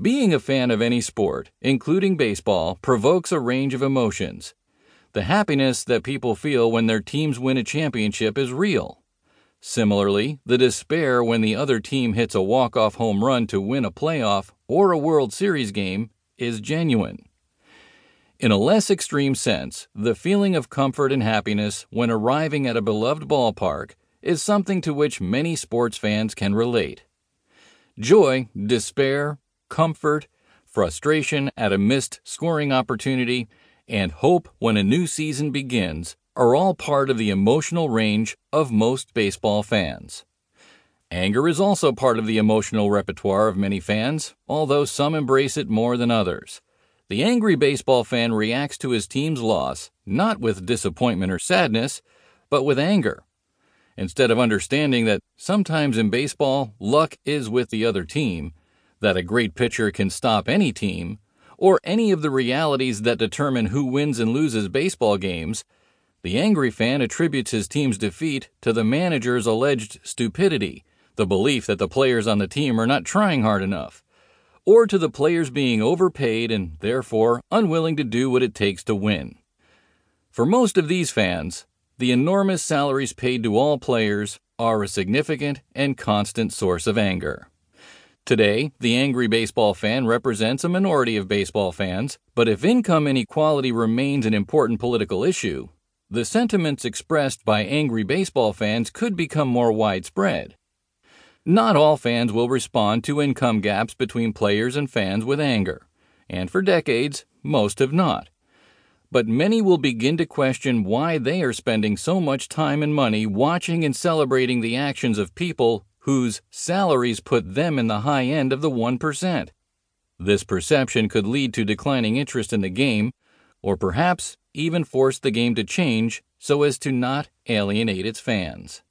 Being a fan of any sport, including baseball, provokes a range of emotions. The happiness that people feel when their teams win a championship is real. Similarly, the despair when the other team hits a walk-off home run to win a playoff or a World Series game is genuine. In a less extreme sense, the feeling of comfort and happiness when arriving at a beloved ballpark is something to which many sports fans can relate. Joy, despair, comfort, frustration at a missed scoring opportunity, and hope when a new season begins are all part of the emotional range of most baseball fans. Anger is also part of the emotional repertoire of many fans, although some embrace it more than others. The angry baseball fan reacts to his team's loss not with disappointment or sadness, but with anger. Instead of understanding that sometimes in baseball luck is with the other team, that a great pitcher can stop any team, or any of the realities that determine who wins and loses baseball games, the angry fan attributes his team's defeat to the manager's alleged stupidity, the belief that the players on the team are not trying hard enough, or to the players being overpaid and therefore unwilling to do what it takes to win. For most of these fans, the enormous salaries paid to all players are a significant and constant source of anger. Today, the angry baseball fan represents a minority of baseball fans, but if income inequality remains an important political issue, the sentiments expressed by angry baseball fans could become more widespread. Not all fans will respond to income gaps between players and fans with anger, and for decades, most have not. But many will begin to question why they are spending so much time and money watching and celebrating the actions of people whose salaries put them in the high end of the 1%. This perception could lead to declining interest in the game, or perhaps even force the game to change so as to not alienate its fans.